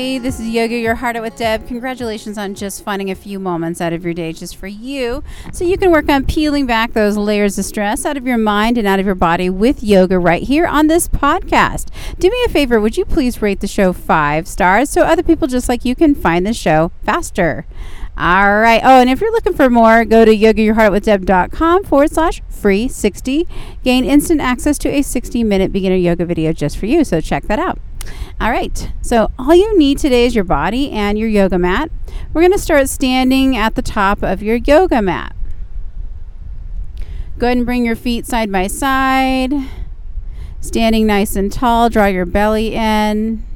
Hey, this is Yoga Your Heart Out with Deb. Congratulations on just finding a few moments out of your day just for you so you can work on peeling back those layers of stress out of your mind and out of your body with yoga right here on this podcast. Do me a favor, would you please rate the show five stars so other people just like you can find the show faster? All right. Oh, and if you're looking for more, go to yogayourheartoutwithdeb.com forward slash free 60. Gain instant access to a 60 minute beginner yoga video just for you. So check that out. All right. So all you need today is your body and your yoga mat. We're going to start standing at the top of your yoga mat. Go ahead and bring your feet side by side. Standing nice and tall, draw your belly in.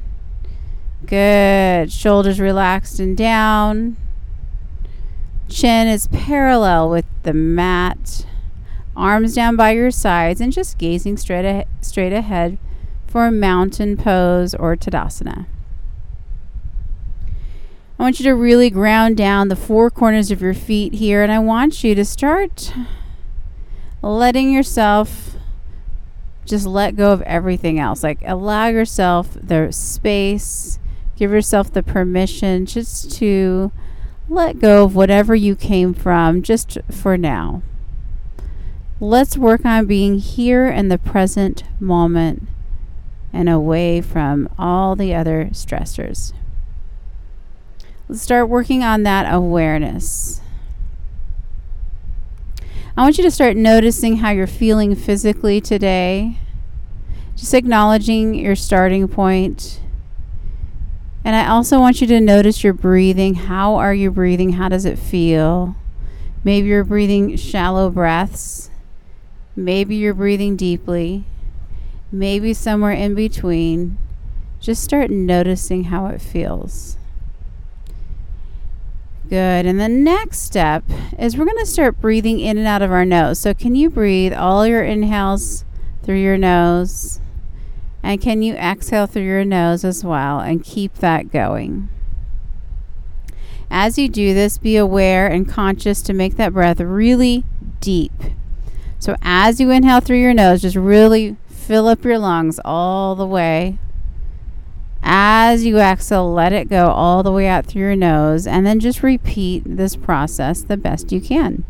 Good. Shoulders relaxed and down. Chin is parallel with the mat. Arms down by your sides and just gazing straight, a- straight ahead for a mountain pose or Tadasana. I want you to really ground down the four corners of your feet here, and I want you to start letting yourself just let go of everything else. Like, allow yourself the space, give yourself the permission just to let go of whatever you came from just for now. Let's work on being here in the present moment and away from all the other stressors. Let's start working on that awareness. I want you to start noticing how you're feeling physically today. Just acknowledging your starting point and I also want you to notice your breathing. How are you breathing? How does it feel? Maybe you're breathing shallow breaths. Maybe you're breathing deeply. Maybe somewhere in between. Just start noticing how it feels. Good. And the next step is we're going to start breathing in and out of our nose. So, can you breathe all your inhales through your nose? And can you exhale through your nose as well and keep that going? As you do this, be aware and conscious to make that breath really deep. So, as you inhale through your nose, just really fill up your lungs all the way. As you exhale, let it go all the way out through your nose, and then just repeat this process the best you can.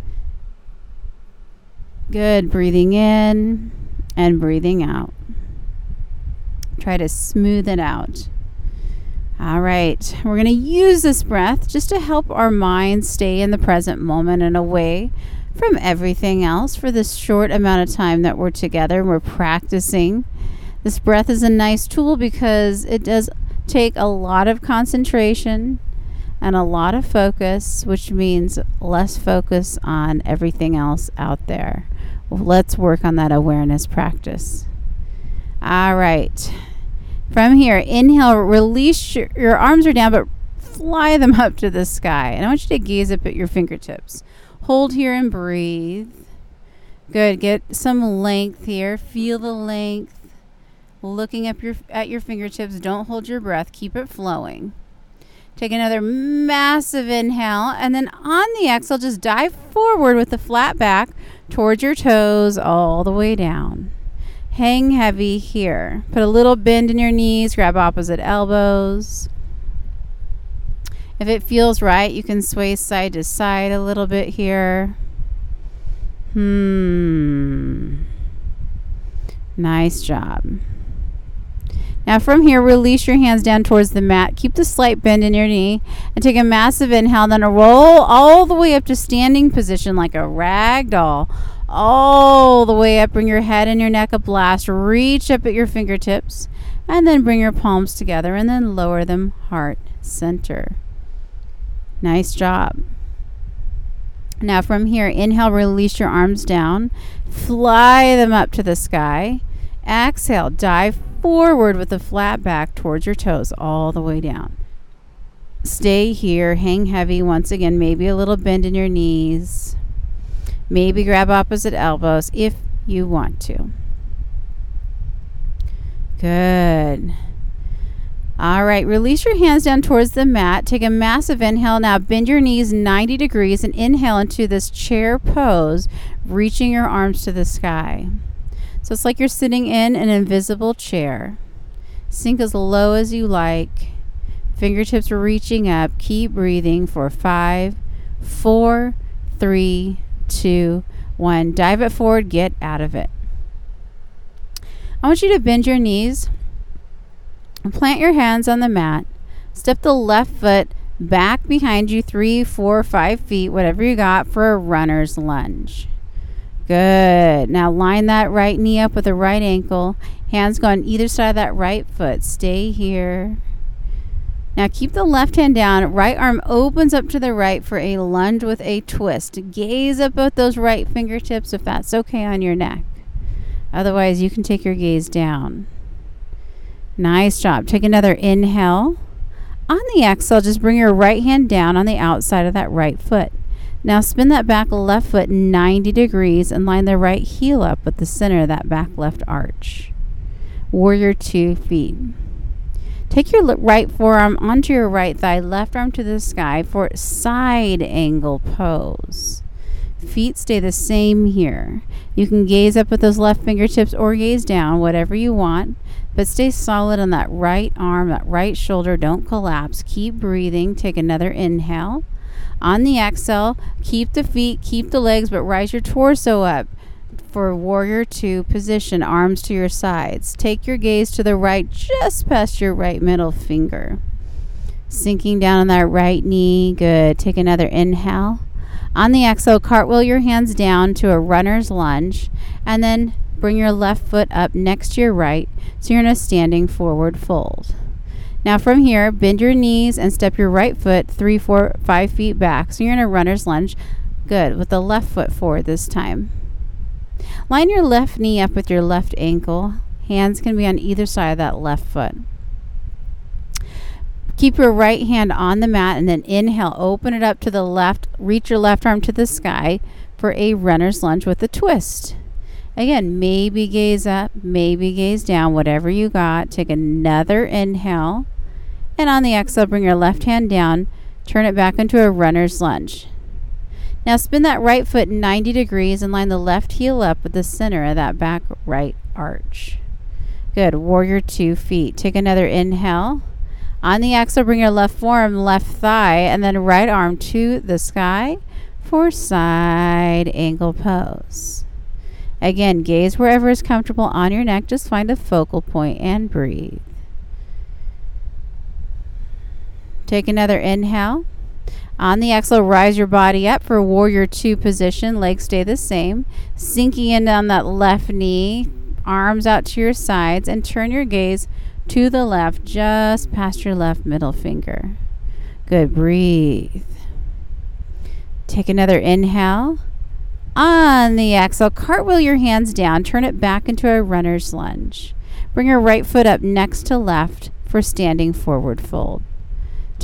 Good. Breathing in and breathing out. Try to smooth it out. All right, we're going to use this breath just to help our mind stay in the present moment and away from everything else for this short amount of time that we're together. And we're practicing. This breath is a nice tool because it does take a lot of concentration and a lot of focus, which means less focus on everything else out there. Well, let's work on that awareness practice. All right. From here, inhale, release your, your arms are down, but fly them up to the sky. And I want you to gaze up at your fingertips. Hold here and breathe. Good. Get some length here. Feel the length. Looking up your at your fingertips. Don't hold your breath. Keep it flowing. Take another massive inhale, and then on the exhale, just dive forward with the flat back towards your toes all the way down. Hang heavy here. Put a little bend in your knees, grab opposite elbows. If it feels right, you can sway side to side a little bit here. Hmm. Nice job. Now, from here, release your hands down towards the mat. Keep the slight bend in your knee and take a massive inhale. Then a roll all the way up to standing position like a rag doll. All the way up. Bring your head and your neck a blast. Reach up at your fingertips and then bring your palms together and then lower them heart center. Nice job. Now, from here, inhale, release your arms down, fly them up to the sky. Exhale, dive forward with a flat back towards your toes, all the way down. Stay here, hang heavy once again, maybe a little bend in your knees. Maybe grab opposite elbows if you want to. Good. All right, release your hands down towards the mat. Take a massive inhale. Now bend your knees 90 degrees and inhale into this chair pose, reaching your arms to the sky. So it's like you're sitting in an invisible chair. Sink as low as you like. Fingertips reaching up. Keep breathing for five, four, three, two, one. Dive it forward. Get out of it. I want you to bend your knees and plant your hands on the mat. Step the left foot back behind you three, four, five feet, whatever you got, for a runner's lunge. Good. Now line that right knee up with the right ankle. Hands go on either side of that right foot. Stay here. Now keep the left hand down. Right arm opens up to the right for a lunge with a twist. Gaze up at those right fingertips if that's okay on your neck. Otherwise, you can take your gaze down. Nice job. Take another inhale. On the exhale, just bring your right hand down on the outside of that right foot. Now spin that back left foot 90 degrees and line the right heel up with the center of that back left arch. Warrior two feet. Take your right forearm onto your right thigh, left arm to the sky for side angle pose. Feet stay the same here. You can gaze up with those left fingertips or gaze down, whatever you want, but stay solid on that right arm, that right shoulder. Don't collapse. Keep breathing. Take another inhale. On the exhale, keep the feet, keep the legs, but rise your torso up for warrior two position, arms to your sides. Take your gaze to the right, just past your right middle finger. Sinking down on that right knee. Good. Take another inhale. On the exhale, cartwheel your hands down to a runner's lunge and then bring your left foot up next to your right so you're in a standing forward fold. Now from here, bend your knees and step your right foot three, four, five feet back. So you're in a runner's lunge. Good. With the left foot forward this time. Line your left knee up with your left ankle. Hands can be on either side of that left foot. Keep your right hand on the mat and then inhale, open it up to the left, reach your left arm to the sky for a runner's lunge with a twist. Again, maybe gaze up, maybe gaze down, whatever you got. Take another inhale. And on the exhale, bring your left hand down, turn it back into a runner's lunge. Now spin that right foot 90 degrees and line the left heel up with the center of that back right arch. Good. Warrior two feet. Take another inhale. On the exhale, bring your left forearm, left thigh, and then right arm to the sky for side angle pose. Again, gaze wherever is comfortable on your neck. Just find a focal point and breathe. Take another inhale. On the exhale, rise your body up for warrior two position. Legs stay the same. Sinking in on that left knee, arms out to your sides, and turn your gaze to the left, just past your left middle finger. Good. Breathe. Take another inhale. On the exhale, cartwheel your hands down, turn it back into a runner's lunge. Bring your right foot up next to left for standing forward fold.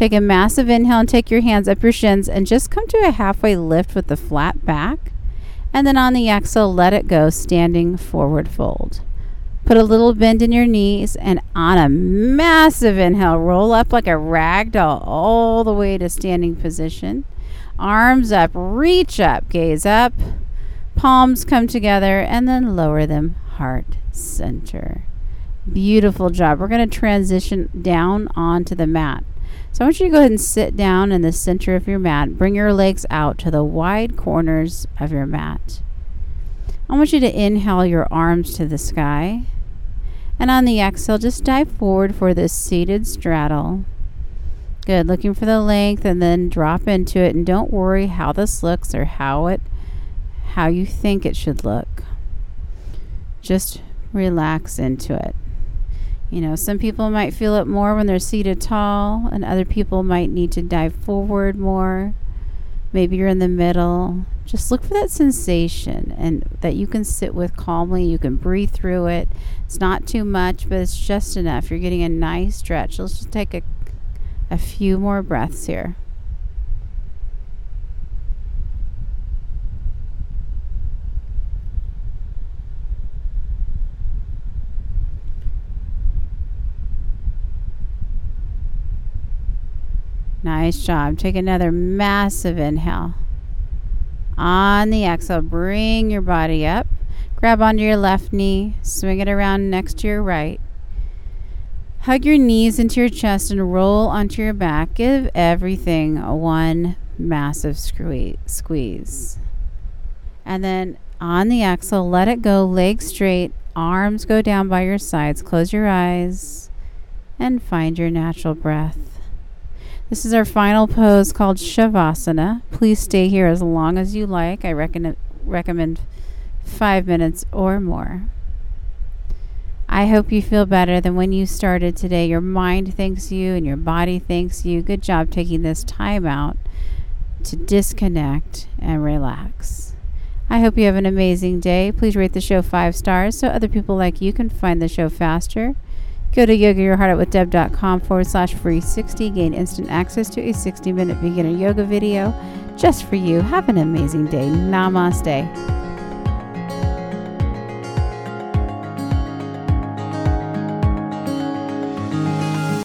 Take a massive inhale and take your hands up your shins and just come to a halfway lift with the flat back. And then on the exhale, let it go, standing forward fold. Put a little bend in your knees and on a massive inhale, roll up like a rag doll all the way to standing position. Arms up, reach up, gaze up. Palms come together and then lower them, heart center. Beautiful job. We're going to transition down onto the mat. So I want you to go ahead and sit down in the center of your mat. Bring your legs out to the wide corners of your mat. I want you to inhale your arms to the sky. And on the exhale, just dive forward for this seated straddle. Good. Looking for the length and then drop into it. And don't worry how this looks or how it how you think it should look. Just relax into it. You know, some people might feel it more when they're seated tall, and other people might need to dive forward more. Maybe you're in the middle. Just look for that sensation and that you can sit with calmly. You can breathe through it. It's not too much, but it's just enough. You're getting a nice stretch. Let's just take a, a few more breaths here. Nice job. Take another massive inhale. On the exhale, bring your body up. Grab onto your left knee, swing it around next to your right. Hug your knees into your chest and roll onto your back. Give everything one massive squeeze. And then on the exhale, let it go, legs straight, arms go down by your sides. Close your eyes and find your natural breath. This is our final pose called Shavasana. Please stay here as long as you like. I reckon, recommend five minutes or more. I hope you feel better than when you started today. Your mind thanks you and your body thanks you. Good job taking this time out to disconnect and relax. I hope you have an amazing day. Please rate the show five stars so other people like you can find the show faster. Go to yogayourheartoutwithdeb.com forward slash free 60. Gain instant access to a 60 minute beginner yoga video just for you. Have an amazing day. Namaste.